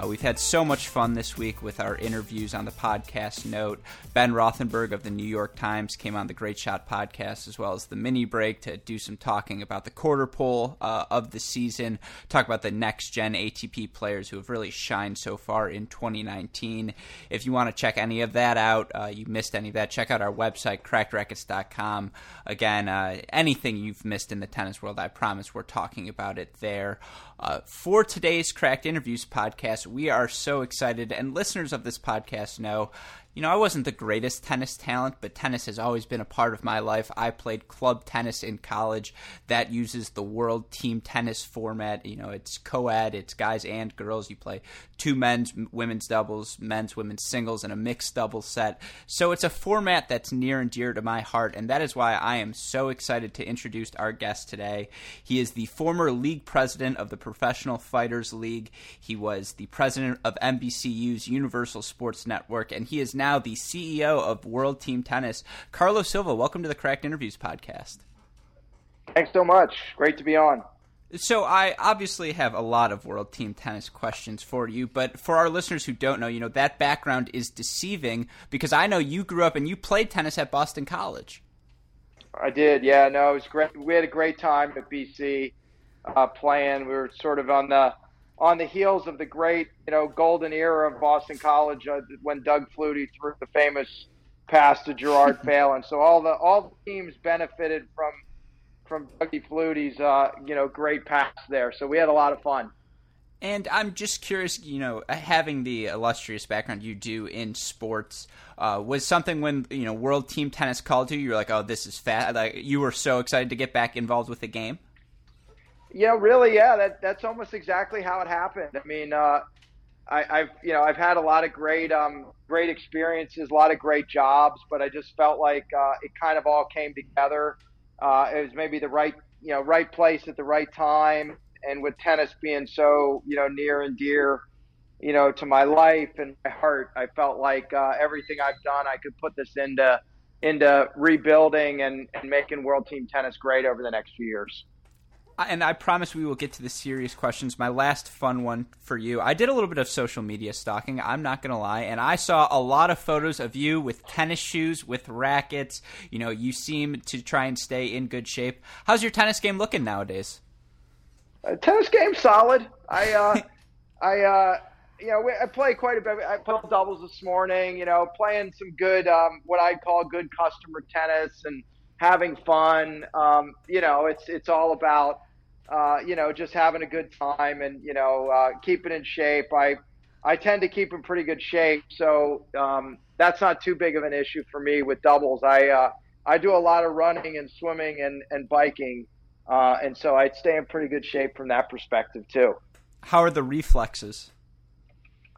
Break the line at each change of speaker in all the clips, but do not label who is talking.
Uh, we've had so much fun this week with our interviews on the podcast note. Ben Rothenberg of the New York Times came on the Great Shot podcast as well as the mini break to do some talking about the quarter pole uh, of the season, talk about the next gen ATP players who have really shined so far in 2019. If you want to check any of that out, uh, you missed any of that, check out our website, crackedrackets.com. Again, uh, anything you've missed in the tennis world, I promise we're talking about it there. Uh, for today's Cracked Interviews podcast, we are so excited, and listeners of this podcast know you know, I wasn't the greatest tennis talent, but tennis has always been a part of my life. I played club tennis in college that uses the world team tennis format. You know, it's co ed, it's guys and girls. You play two men's, women's doubles, men's, women's singles, and a mixed double set. So it's a format that's near and dear to my heart, and that is why I am so excited to introduce our guest today. He is the former league president of the Professional Fighters League, he was the president of NBCU's Universal Sports Network, and he is now the CEO of World Team Tennis. Carlos Silva, welcome to the Cracked Interviews podcast.
Thanks so much. Great to be on.
So I obviously have a lot of World Team Tennis questions for you, but for our listeners who don't know, you know, that background is deceiving because I know you grew up and you played tennis at Boston College.
I did, yeah. No, it was great. We had a great time at BC uh, playing. We were sort of on the on the heels of the great, you know, golden era of Boston College uh, when Doug Flutie threw the famous pass to Gerard Phelan. So all the all the teams benefited from from Dougie Flutie's, uh, you know, great pass there. So we had a lot of fun.
And I'm just curious, you know, having the illustrious background you do in sports, uh, was something when you know World Team Tennis called you, you were like, "Oh, this is fat!" Like you were so excited to get back involved with the game.
Yeah, really, yeah. That that's almost exactly how it happened. I mean, uh, I, have you know I've had a lot of great um, great experiences, a lot of great jobs, but I just felt like uh, it kind of all came together. Uh, it was maybe the right you know right place at the right time, and with tennis being so you know near and dear, you know to my life and my heart, I felt like uh, everything I've done, I could put this into into rebuilding and, and making world team tennis great over the next few years
and I promise we will get to the serious questions. My last fun one for you. I did a little bit of social media stalking, I'm not going to lie, and I saw a lot of photos of you with tennis shoes, with rackets. You know, you seem to try and stay in good shape. How's your tennis game looking nowadays?
Uh, tennis game solid. I, uh, I, uh, you know, I play quite a bit. I played doubles this morning. You know, playing some good, um, what I call good customer tennis and having fun. Um, you know, it's it's all about uh, you know, just having a good time and you know, uh, keeping in shape. I I tend to keep in pretty good shape, so um, that's not too big of an issue for me with doubles. I uh, I do a lot of running and swimming and and biking, uh, and so I stay in pretty good shape from that perspective too.
How are the reflexes?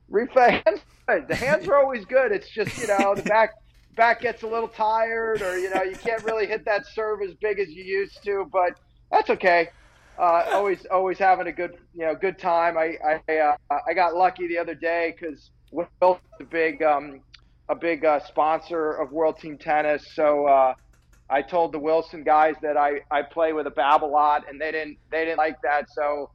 Reflex. The hands are always good. It's just you know the back back gets a little tired, or you know you can't really hit that serve as big as you used to, but that's okay uh, always always having a good you know good time. I I uh, I got lucky the other day because Will's a big um, a big uh, sponsor of World Team Tennis, so uh, I told the Wilson guys that I, I play with a Babolat, and they didn't they didn't like that. So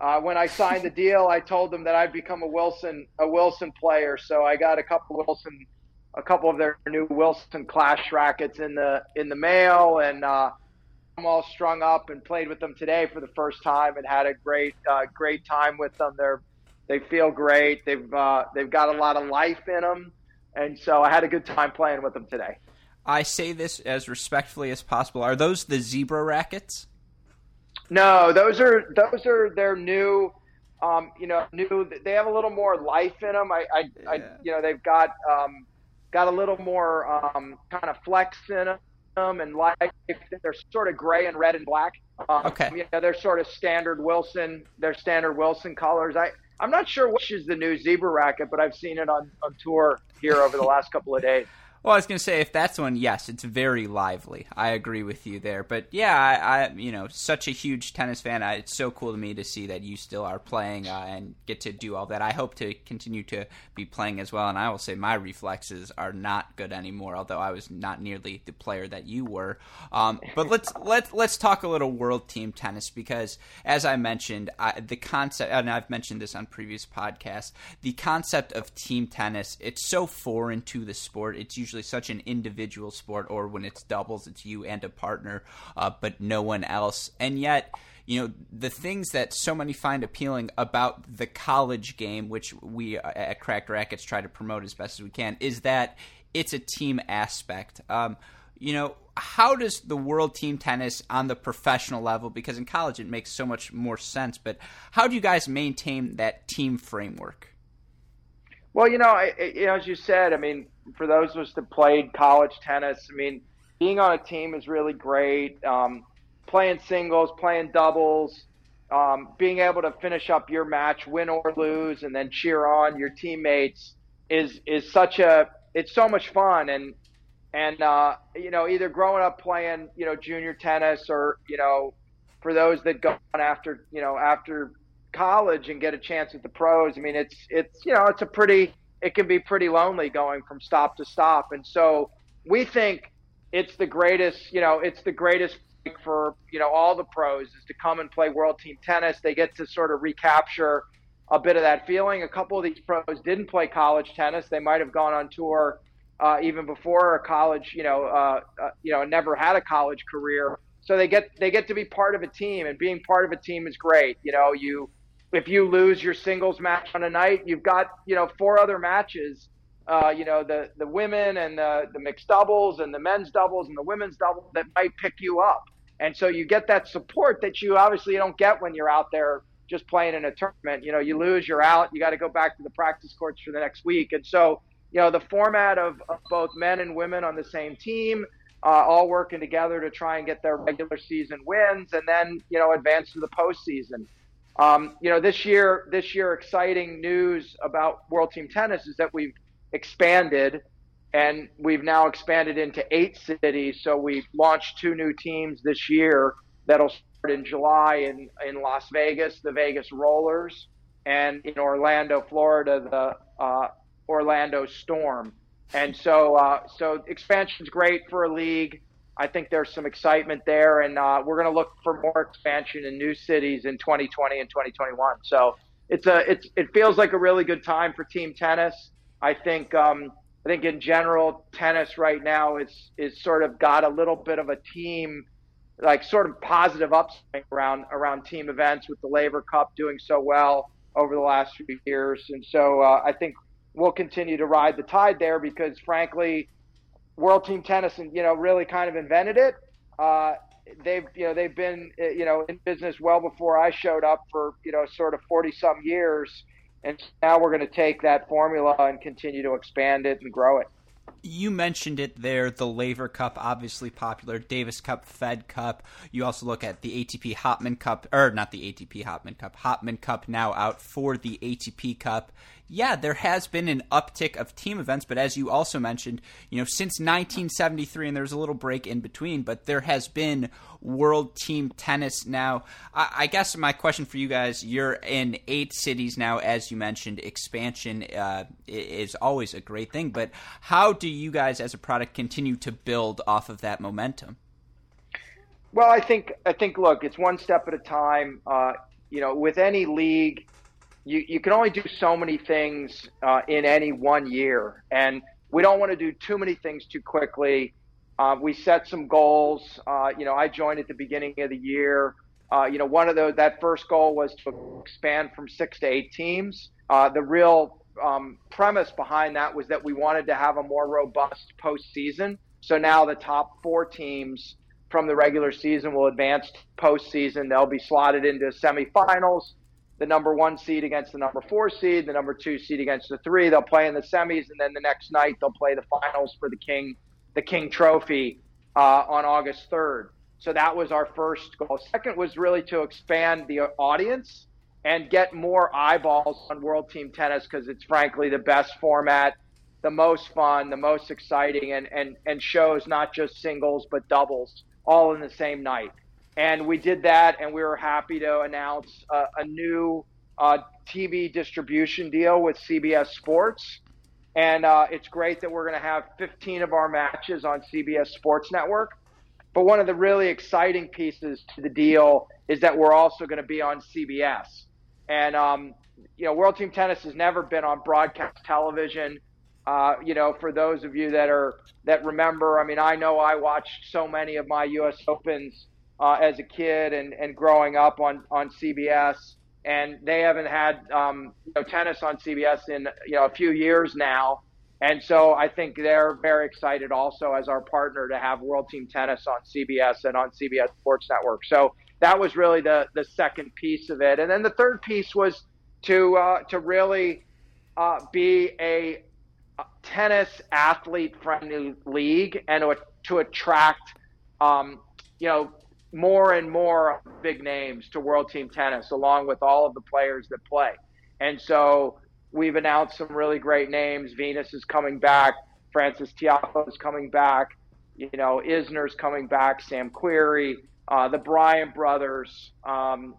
uh, when I signed the deal, I told them that I'd become a Wilson a Wilson player. So I got a couple Wilson a couple of their new Wilson Clash rackets in the in the mail, and uh, I'm all strung up and played with them today for the first time and had a great uh, great time with them. They're they feel great. They've uh, they've got a lot of life in them, and so I had a good time playing with them today.
I say this as respectfully as possible. Are those the zebra rackets?
No, those are those are their new. Um, you know, new. They have a little more life in them. I, I, yeah. I you know, they've got um, got a little more um, kind of flex in them and life. They're sort of gray and red and black.
Um, okay.
Yeah, they're sort of standard Wilson. They're standard Wilson colors. I I'm not sure which is the new zebra racket, but I've seen it on on tour here over the last couple of days.
Well, I was going to say if that's one, yes, it's very lively. I agree with you there. But yeah, I, I you know, such a huge tennis fan. I, it's so cool to me to see that you still are playing uh, and get to do all that. I hope to continue to be playing as well. And I will say my reflexes are not good anymore, although I was not nearly the player that you were. Um, but let's let's let's talk a little world team tennis because, as I mentioned, I, the concept, and I've mentioned this on previous podcasts, the concept of team tennis, it's so foreign to the sport. It's usually usually such an individual sport, or when it's doubles, it's you and a partner, uh, but no one else. And yet, you know, the things that so many find appealing about the college game, which we uh, at Cracked rackets try to promote as best as we can, is that it's a team aspect. Um, you know, how does the world team tennis on the professional level, because in college it makes so much more sense, but how do you guys maintain that team framework?
Well, you know, I, you know, as you said, I mean, for those of us that played college tennis, I mean, being on a team is really great. Um, playing singles, playing doubles, um, being able to finish up your match, win or lose, and then cheer on your teammates is is such a it's so much fun and and uh, you know either growing up playing you know junior tennis or you know for those that go on after you know after college and get a chance at the pros. I mean, it's it's you know it's a pretty it can be pretty lonely going from stop to stop, and so we think it's the greatest you know it's the greatest for you know all the pros is to come and play world team tennis. They get to sort of recapture a bit of that feeling. A couple of these pros didn't play college tennis. They might have gone on tour uh, even before a college, you know, uh, uh, you know, never had a college career. So they get they get to be part of a team, and being part of a team is great. You know, you if you lose your singles match on a night, you've got you know four other matches. Uh, you know the the women and the the mixed doubles and the men's doubles and the women's doubles that might pick you up, and so you get that support that you obviously don't get when you're out there just playing in a tournament. You know, you lose, you're out. You got to go back to the practice courts for the next week, and so you know the format of, of both men and women on the same team. Uh, all working together to try and get their regular season wins and then you know advance to the postseason. Um, you know, this year, this year, exciting news about World Team Tennis is that we've expanded, and we've now expanded into eight cities. So we've launched two new teams this year that'll start in July in in Las Vegas, the Vegas Rollers, and in Orlando, Florida, the uh, Orlando Storm. And so, uh, so expansion's great for a league. I think there's some excitement there, and uh, we're going to look for more expansion in new cities in 2020 and 2021. So it's a it's it feels like a really good time for team tennis. I think um, I think in general tennis right now is is sort of got a little bit of a team like sort of positive upswing around around team events with the Laver Cup doing so well over the last few years, and so uh, I think we'll continue to ride the tide there because frankly World Team Tennis, and you know, really kind of invented it. Uh, they've you know they've been uh, you know in business well before I showed up for you know sort of forty some years, and now we're going to take that formula and continue to expand it and grow it.
You mentioned it there, the Laver Cup, obviously popular, Davis Cup, Fed Cup. You also look at the ATP Hopman Cup, or not the ATP Hopman Cup, Hopman Cup now out for the ATP Cup yeah, there has been an uptick of team events, but as you also mentioned, you know, since 1973, and there's a little break in between, but there has been world team tennis now. I, I guess my question for you guys: You're in eight cities now, as you mentioned. Expansion uh, is always a great thing, but how do you guys, as a product, continue to build off of that momentum?
Well, I think I think look, it's one step at a time. Uh, you know, with any league you, you can only do so many things uh, in any one year. And we don't want to do too many things too quickly. Uh, we set some goals. Uh, you know, I joined at the beginning of the year. Uh, you know, one of those, that first goal was to expand from six to eight teams. Uh, the real um, premise behind that was that we wanted to have a more robust postseason. So now the top four teams from the regular season will advance postseason. They'll be slotted into semifinals the number one seed against the number four seed, the number two seed against the three. They'll play in the semis, and then the next night they'll play the finals for the King, the King Trophy uh, on August 3rd. So that was our first goal. Second was really to expand the audience and get more eyeballs on World Team Tennis because it's frankly the best format the most fun, the most exciting, and and and shows not just singles but doubles all in the same night. And we did that, and we were happy to announce a, a new uh, TV distribution deal with CBS Sports. And uh, it's great that we're going to have 15 of our matches on CBS Sports Network. But one of the really exciting pieces to the deal is that we're also going to be on CBS. And, um, you know, World Team Tennis has never been on broadcast television. Uh, you know, for those of you that are that remember, I mean, I know I watched so many of my U.S. Opens uh, as a kid and, and growing up on on CBS, and they haven't had um, you know, tennis on CBS in you know a few years now. And so I think they're very excited also as our partner to have World Team Tennis on CBS and on CBS Sports Network. So that was really the the second piece of it, and then the third piece was to uh, to really uh, be a tennis athlete friendly league and to, to attract um, you know more and more big names to World Team Tennis, along with all of the players that play. And so we've announced some really great names. Venus is coming back. Frances Tiafoe is coming back. You know, Isner's coming back. Sam Querrey, uh, the Bryan brothers. Um,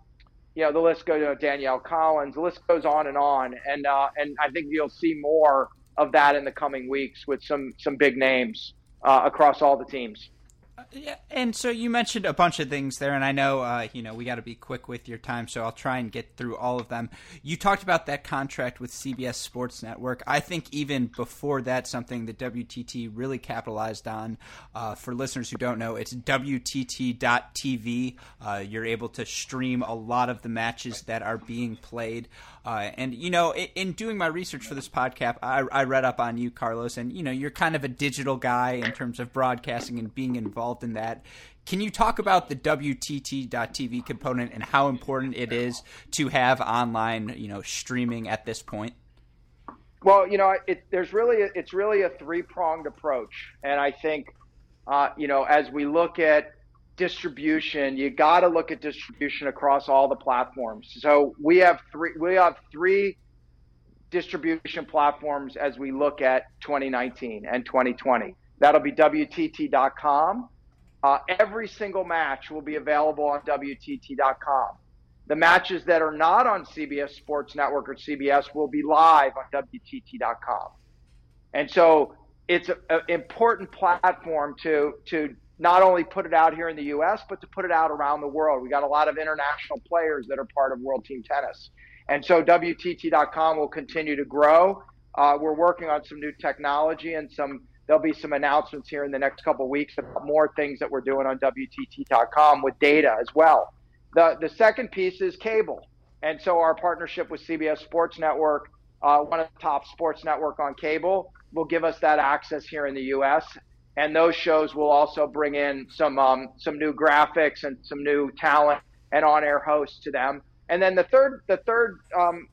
you know, the list goes. to Danielle Collins. The list goes on and on. And uh, and I think you'll see more of that in the coming weeks with some some big names uh, across all the teams.
Yeah, and so you mentioned a bunch of things there, and I know uh, you know we got to be quick with your time, so I'll try and get through all of them. You talked about that contract with CBS Sports Network. I think even before that, something that WTT really capitalized on. Uh, for listeners who don't know, it's WTT.tv. Uh, you're able to stream a lot of the matches that are being played. Uh, and you know, in, in, doing my research for this podcast, I, I, read up on you, Carlos, and you know, you're kind of a digital guy in terms of broadcasting and being involved in that. Can you talk about the WTT.TV component and how important it is to have online, you know, streaming at this point?
Well, you know, it, there's really a, it's really a three pronged approach, and I think, uh, you know, as we look at distribution, you got to look at distribution across all the platforms. So we have three we have three distribution platforms as we look at 2019 and 2020. That'll be WTT.com. Uh, every single match will be available on WTT.com. The matches that are not on CBS Sports Network or CBS will be live on WTT.com. And so it's an important platform to to not only put it out here in the U.S., but to put it out around the world. We got a lot of international players that are part of World Team Tennis. And so WTT.com will continue to grow. Uh, we're working on some new technology and some. There'll be some announcements here in the next couple weeks about more things that we're doing on WTT.com with data as well. The the second piece is cable, and so our partnership with CBS Sports Network, uh, one of the top sports network on cable, will give us that access here in the U.S and those shows will also bring in some um, some new graphics and some new talent and on-air hosts to them. And then the third the third um,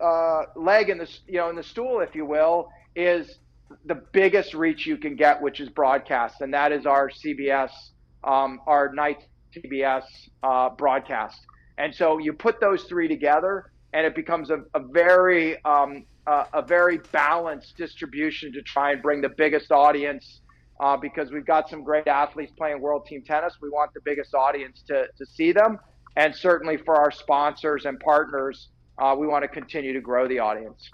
uh, leg in the you know in the stool, if you will, is the biggest reach you can get, which is broadcast, and that is our CBS um, our night CBS uh, broadcast. And so you put those three together, and it becomes a, a very um, a very balanced distribution to try and bring the biggest audience uh, because we've got some great athletes playing world team tennis. We want the biggest audience to, to see them. And certainly for our sponsors and partners, uh, we want to continue to grow the audience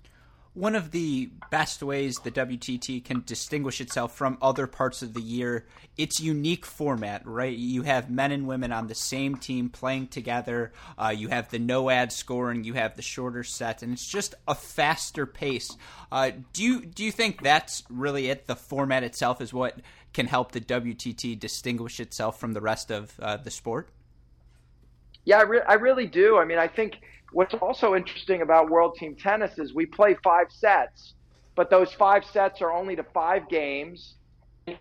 one of the best ways the WTT can distinguish itself from other parts of the year, its unique format, right? You have men and women on the same team playing together. Uh, you have the no ad scoring. You have the shorter set, and it's just a faster pace. Uh, do you do you think that's really it? The format itself is what can help the WTT distinguish itself from the rest of uh, the sport.
Yeah, I, re- I really do. I mean, I think What's also interesting about World Team Tennis is we play five sets, but those five sets are only to five games.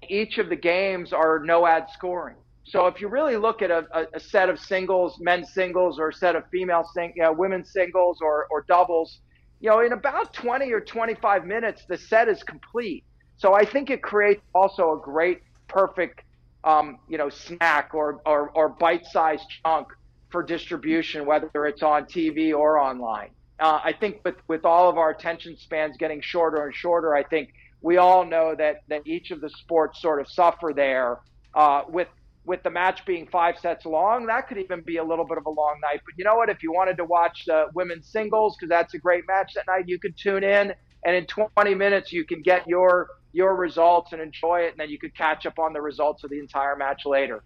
Each of the games are no ad scoring. So if you really look at a, a, set of singles, men's singles, or a set of female sing, you know, women's singles or, or doubles, you know, in about 20 or 25 minutes, the set is complete. So I think it creates also a great, perfect, um, you know, snack or, or, or bite-sized chunk for distribution, whether it's on TV or online. Uh, I think with, with all of our attention spans getting shorter and shorter, I think we all know that that each of the sports sort of suffer there. Uh, with with the match being five sets long, that could even be a little bit of a long night. But you know what? If you wanted to watch the women's singles because that's a great match that night, you could tune in, and in 20 minutes you can get your your results and enjoy it, and then you could catch up on the results of the entire match later.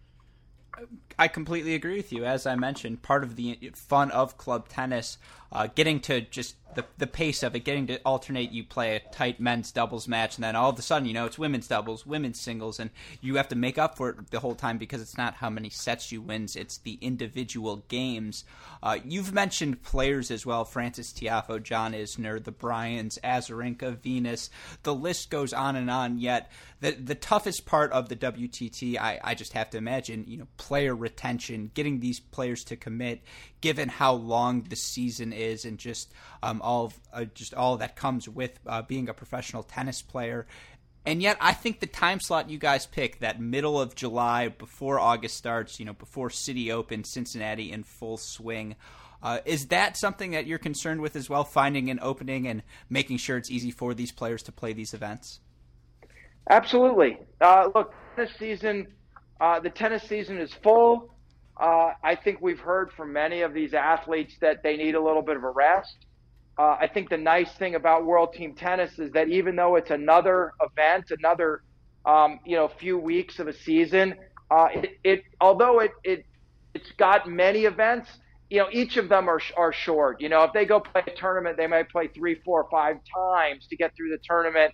I completely agree with you. As I mentioned, part of the fun of club tennis, uh, getting to just the the pace of it, getting to alternate. You play a tight men's doubles match, and then all of a sudden, you know, it's women's doubles, women's singles, and you have to make up for it the whole time because it's not how many sets you win; it's the individual games. Uh, you've mentioned players as well: Frances Tiafoe, John Isner, the Bryans, Azarenka, Venus. The list goes on and on. Yet the the toughest part of the WTT, I, I just have to imagine, you know, player retention, getting these players to commit, given how long the season is, and just um, all of, uh, just all that comes with uh, being a professional tennis player. And yet, I think the time slot you guys pick, that middle of July before August starts, you know, before City Open, Cincinnati in full swing, uh, is that something that you're concerned with as well? Finding an opening and making sure it's easy for these players to play these events.
Absolutely. Uh, look, tennis season, uh, the tennis season is full. Uh, I think we've heard from many of these athletes that they need a little bit of a rest. Uh, I think the nice thing about World Team Tennis is that even though it's another event, another um, you know few weeks of a season, uh, it, it although it it it's got many events, you know each of them are are short. You know if they go play a tournament, they might play three, four, five times to get through the tournament,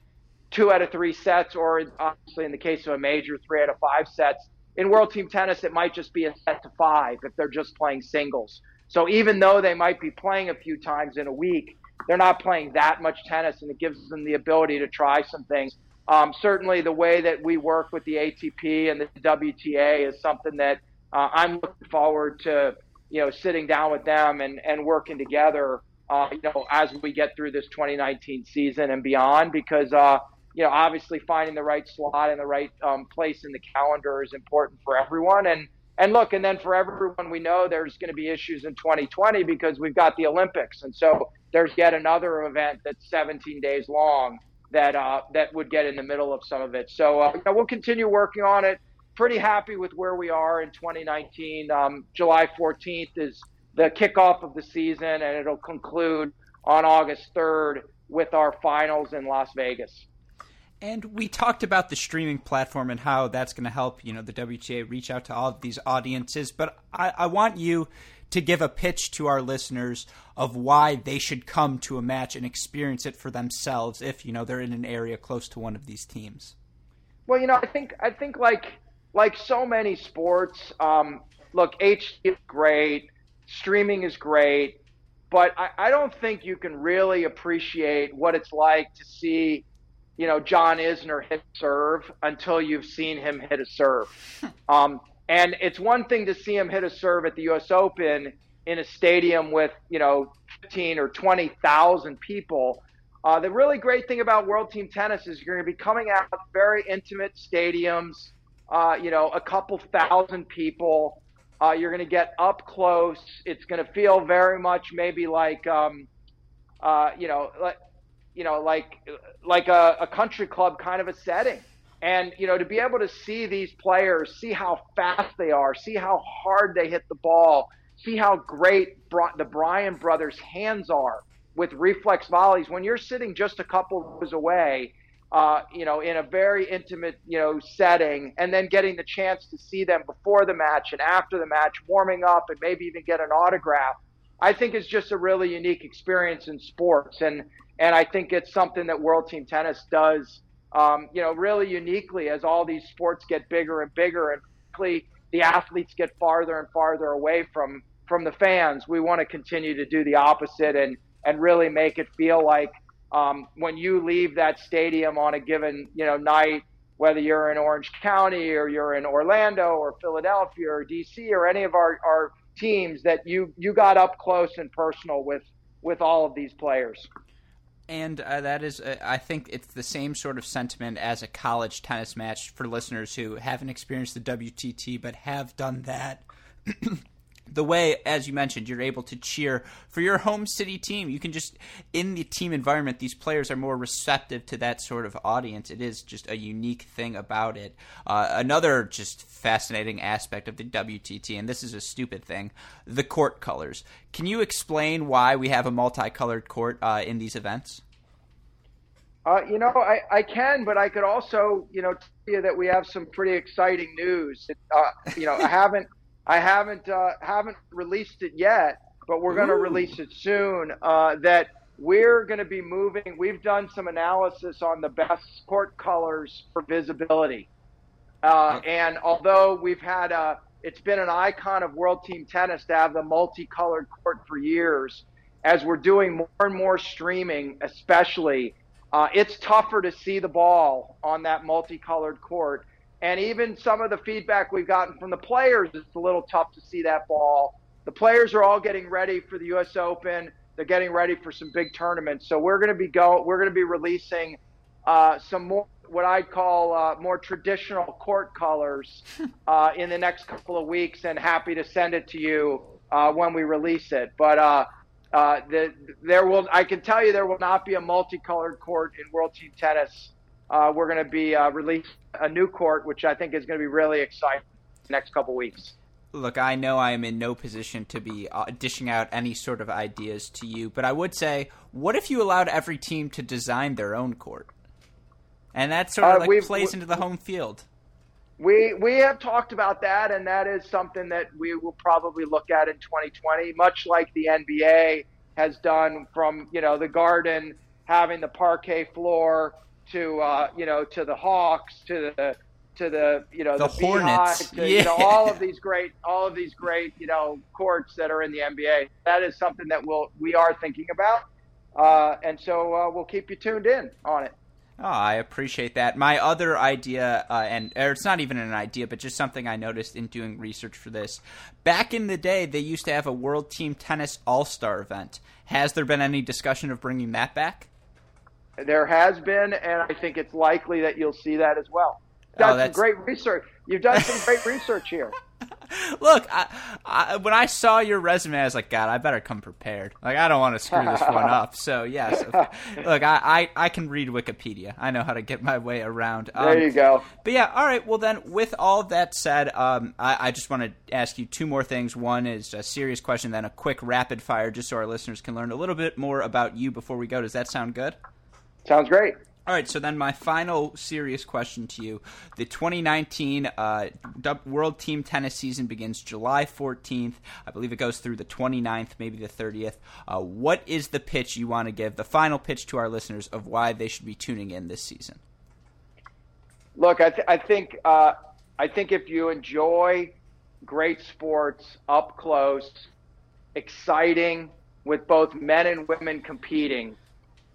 two out of three sets, or obviously in the case of a major, three out of five sets. In World Team Tennis, it might just be a set to five if they're just playing singles. So even though they might be playing a few times in a week, they're not playing that much tennis, and it gives them the ability to try some things. Um, certainly, the way that we work with the ATP and the WTA is something that uh, I'm looking forward to, you know, sitting down with them and, and working together, uh, you know, as we get through this 2019 season and beyond, because, uh, you know, obviously finding the right slot and the right um, place in the calendar is important for everyone. And and look, and then for everyone, we know there's going to be issues in 2020 because we've got the Olympics, and so there's yet another event that's 17 days long that uh, that would get in the middle of some of it. So uh, you know, we'll continue working on it. Pretty happy with where we are in 2019. Um, July 14th is the kickoff of the season, and it'll conclude on August 3rd with our finals in Las Vegas.
And we talked about the streaming platform and how that's going to help, you know, the WTA reach out to all of these audiences. But I, I, want you to give a pitch to our listeners of why they should come to a match and experience it for themselves if, you know, they're in an area close to one of these teams.
Well, you know, I think I think like like so many sports, um, look, HD is great, streaming is great, but I, I don't think you can really appreciate what it's like to see you know, John Isner hit serve until you've seen him hit a serve. Um, and it's one thing to see him hit a serve at the U.S. Open in a stadium with, you know, 15 or 20,000 people. Uh, the really great thing about World Team Tennis is you're going to be coming out of very intimate stadiums, uh, you know, a couple thousand people. Uh, you're going to get up close. It's going to feel very much maybe like, um, uh, you know, like you know, like like a, a country club kind of a setting. And you know, to be able to see these players, see how fast they are, see how hard they hit the ball, see how great the Bryan brothers' hands are with reflex volleys. When you're sitting just a couple rows away, uh, you know, in a very intimate, you know, setting, and then getting the chance to see them before the match and after the match, warming up, and maybe even get an autograph, I think is just a really unique experience in sports. And and I think it's something that World Team Tennis does, um, you know, really uniquely as all these sports get bigger and bigger, and the athletes get farther and farther away from from the fans. We want to continue to do the opposite and and really make it feel like um, when you leave that stadium on a given you know night, whether you're in Orange County or you're in Orlando or Philadelphia or DC or any of our, our teams, that you you got up close and personal with with all of these players
and uh, that is, uh, I think it's the same sort of sentiment as a college tennis match for listeners who haven't experienced the WTT but have done that. the way, as you mentioned, you're able to cheer for your home city team. You can just, in the team environment, these players are more receptive to that sort of audience. It is just a unique thing about it. Uh, another just fascinating aspect of the WTT, and this is a stupid thing, the court colors. Can you explain why we have a multicolored court uh, in these events?
Uh, you know, I, I can, but I could also, you know, tell you that we have some pretty exciting news. Uh, you know, I haven't I haven't uh, haven't released it yet, but we're going to release it soon. Uh, that we're going to be moving. We've done some analysis on the best court colors for visibility, uh, and although we've had a, it's been an icon of world team tennis to have the multicolored court for years. As we're doing more and more streaming, especially, uh, it's tougher to see the ball on that multicolored court and even some of the feedback we've gotten from the players, it's a little tough to see that ball. The players are all getting ready for the U.S. Open. They're getting ready for some big tournaments. So we're going to be go. We're going to be releasing uh, some more what I'd call uh, more traditional court colors uh, in the next couple of weeks, and happy to send it to you uh, when we release it. But uh, uh, the, there will, I can tell you, there will not be a multicolored court in World Team Tennis uh, we're going to be uh, releasing a new court, which I think is going to be really exciting next couple weeks.
Look, I know I am in no position to be uh, dishing out any sort of ideas to you, but I would say, what if you allowed every team to design their own court? And that sort of uh, like plays into the home field.
We we have talked about that, and that is something that we will probably look at in 2020, much like the NBA has done from you know the Garden having the parquet floor to uh, you know to the Hawks to the to the you know
the,
the
Hornets,
to, yeah. you know all of these great all of these great you know courts that are in the NBA. That is something that we'll we are thinking about, uh, and so uh, we'll keep you tuned in on it.
Oh, I appreciate that. My other idea, uh, and it's not even an idea, but just something I noticed in doing research for this. Back in the day, they used to have a World Team Tennis All Star event. Has there been any discussion of bringing that back?
There has been, and I think it's likely that you'll see that as well. That's, oh, that's... great research. You've done some great research here.
Look, I, I, when I saw your resume, I was like, God, I better come prepared. Like, I don't want to screw this one up. So, yes. look, I, I, I, can read Wikipedia. I know how to get my way around.
Um, there you go.
But yeah, all right. Well, then, with all that said, um, I, I just want to ask you two more things. One is a serious question, then a quick rapid fire, just so our listeners can learn a little bit more about you before we go. Does that sound good?
Sounds great.
All right, so then my final serious question to you. The 2019 uh, World Team Tennis season begins July 14th. I believe it goes through the 29th, maybe the 30th. Uh, what is the pitch you want to give, the final pitch to our listeners of why they should be tuning in this season?
Look, I, th- I think uh, I think if you enjoy great sports up close, exciting, with both men and women competing,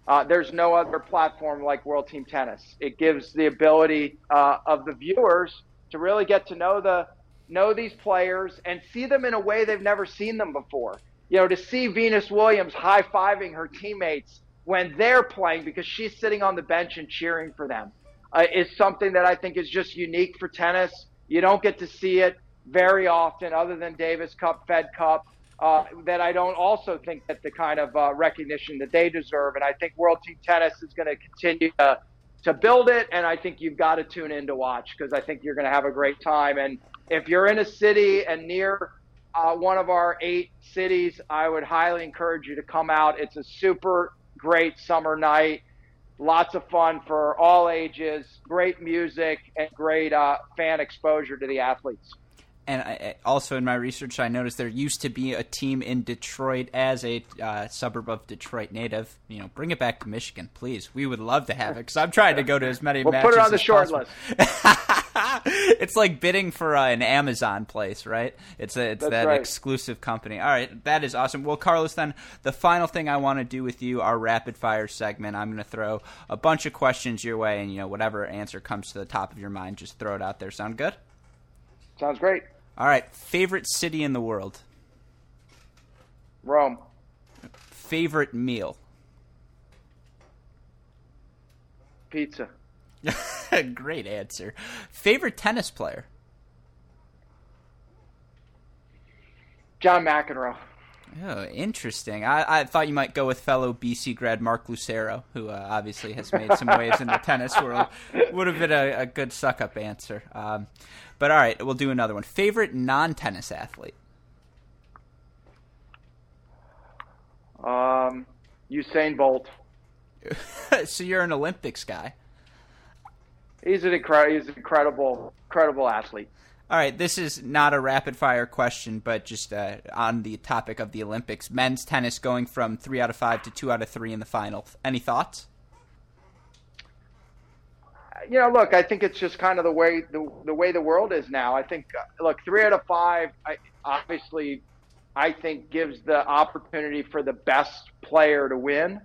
uh, there's no other platform like World Team Tennis. It gives the ability uh, of the viewers to really get to know the know these players and see them in a way they've never seen them before. You know, to see Venus Williams high fiving her teammates when they're playing because she's sitting on the bench and cheering for them uh, is something that I think is just unique for tennis. You don't get to see it very often, other than Davis Cup, Fed Cup uh, that I don't also think that the kind of uh, recognition that they deserve. And I think World Team Tennis is going to continue to, to build it. And I think you've got to tune in to watch because I think you're going to have a great time. And if you're in a city and near uh, one of our eight cities, I would highly encourage you to come out. It's a super great summer night. Lots of fun for all ages, great music, and great uh, fan exposure to the athletes
and I, also in my research, I noticed there used to be a team in Detroit as a uh, suburb of Detroit native. You know, bring it back to Michigan, please. We would love to have it because I'm trying to go to as many.
We'll
matches
put it on the short
possible. list. it's like bidding for uh, an Amazon place, right? It's a, it's
That's
that
right.
exclusive company. All right, that is awesome. Well, Carlos, then the final thing I want to do with you, our rapid fire segment. I'm going to throw a bunch of questions your way, and you know, whatever answer comes to the top of your mind, just throw it out there. Sound good?
Sounds great.
All right, favorite city in the world?
Rome.
Favorite meal?
Pizza.
Great answer. Favorite tennis player?
John McEnroe.
Oh, interesting. I, I thought you might go with fellow BC grad Mark Lucero, who uh, obviously has made some waves in the tennis world. Would have been a, a good suck up answer. Um, but all right, we'll do another one. Favorite non tennis athlete?
Um, Usain Bolt.
so you're an Olympics guy.
He's an incredible, he's an incredible, incredible athlete.
All right, this is not a rapid fire question, but just uh, on the topic of the Olympics. Men's tennis going from three out of five to two out of three in the final. Any thoughts?
You know, look, I think it's just kind of the way the, the way the world is now. I think, uh, look, three out of five, I, obviously, I think gives the opportunity for the best player to win.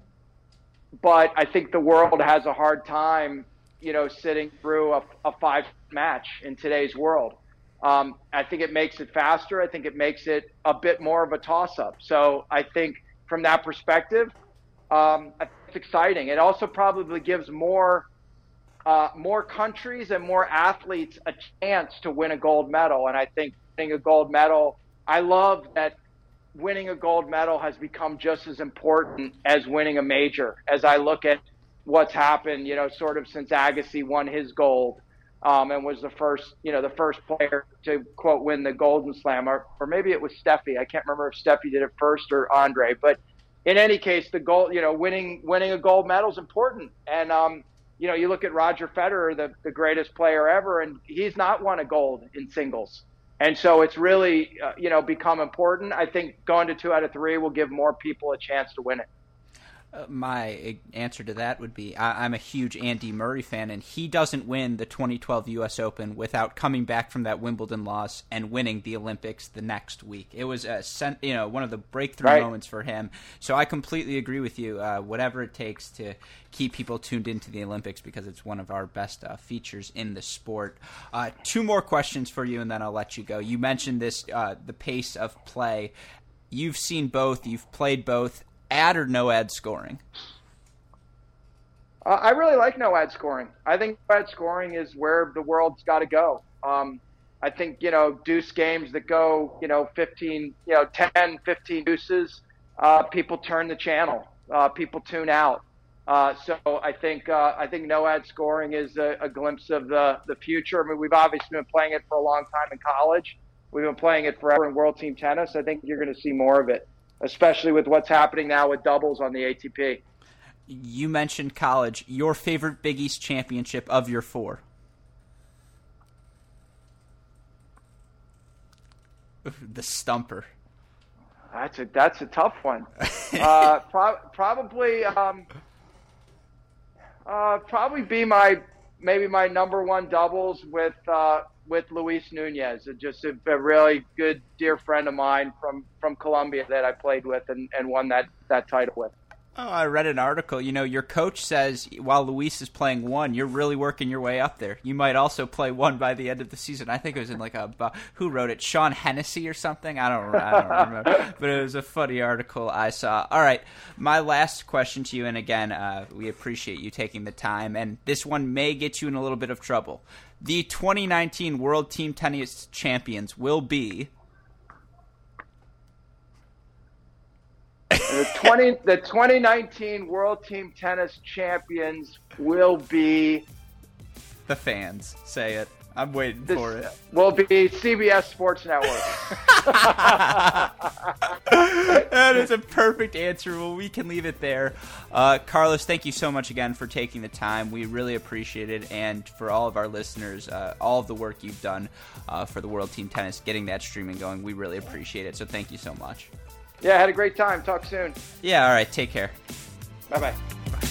But I think the world has a hard time, you know, sitting through a, a five match in today's world. Um, I think it makes it faster. I think it makes it a bit more of a toss up. So I think from that perspective, um, it's exciting. It also probably gives more uh, more countries and more athletes a chance to win a gold medal. And I think winning a gold medal, I love that winning a gold medal has become just as important as winning a major. As I look at what's happened, you know, sort of since Agassi won his gold um, and was the first, you know, the first player to quote win the Golden Slam, or, or maybe it was Steffi. I can't remember if Steffi did it first or Andre, but in any case, the gold, you know, winning winning a gold medal is important. And um, you know, you look at Roger Federer, the the greatest player ever, and he's not won a gold in singles. And so it's really, uh, you know, become important. I think going to two out of three will give more people a chance to win it.
My answer to that would be I, am a huge Andy Murray fan, and he doesn't win the 2012 U.S. Open without coming back from that Wimbledon loss and winning the Olympics the next week. It was a you know one of the breakthrough right. moments for him. So I completely agree with you. Uh, whatever it takes to keep people tuned into the Olympics because it's one of our best uh, features in the sport. Uh, two more questions for you, and then I'll let you go. You mentioned this uh, the pace of play. You've seen both. You've played both ad or no ad scoring?
Uh, I really like no ad scoring. I think no ad scoring is where the world's got to go. Um, I think, you know, deuce games that go, you know, 15, you know, 10, 15 deuces, uh, people turn the channel. Uh, people tune out. Uh, so I think uh, I think no ad scoring is a, a, glimpse of the, the future. I mean, we've obviously been playing it for a long time in college. We've been playing it forever in World Team Tennis. I think you're going to see more of it especially with what's happening now with doubles on the ATP.
You mentioned college. Your favorite Big East championship of your four? The stumper.
That's a that's a tough one. uh, pro- probably um, uh, probably be my maybe my number one doubles with uh, with Luis Nunez, just a, a, really good dear friend of mine from, from Colombia that I played with and, and won that, that title with.
Oh, I read an article. You know, your coach says while Luis is playing one, you're really working your way up there. You might also play one by the end of the season. I think it was in like a who wrote it, Sean Hennessy or something. I don't, I don't remember, but it was a funny article I saw. All right, my last question to you, and again, uh, we appreciate you taking the time, and this one may get you in a little bit of trouble. The 2019 World Team Tennis Champions will be
the 20 the 2019 World Team Tennis Champions will be
the fans. Say it. I'm waiting this for it.
Will be CBS Sports Network.
that is a perfect answer. Well, we can leave it there. Uh, Carlos, thank you so much again for taking the time. We really appreciate it. And for all of our listeners, uh, all of the work you've done uh, for the World Team Tennis, getting that streaming going, we really appreciate it. So thank you so much.
Yeah, I had a great time. Talk soon.
Yeah, all right. Take care.
Bye bye.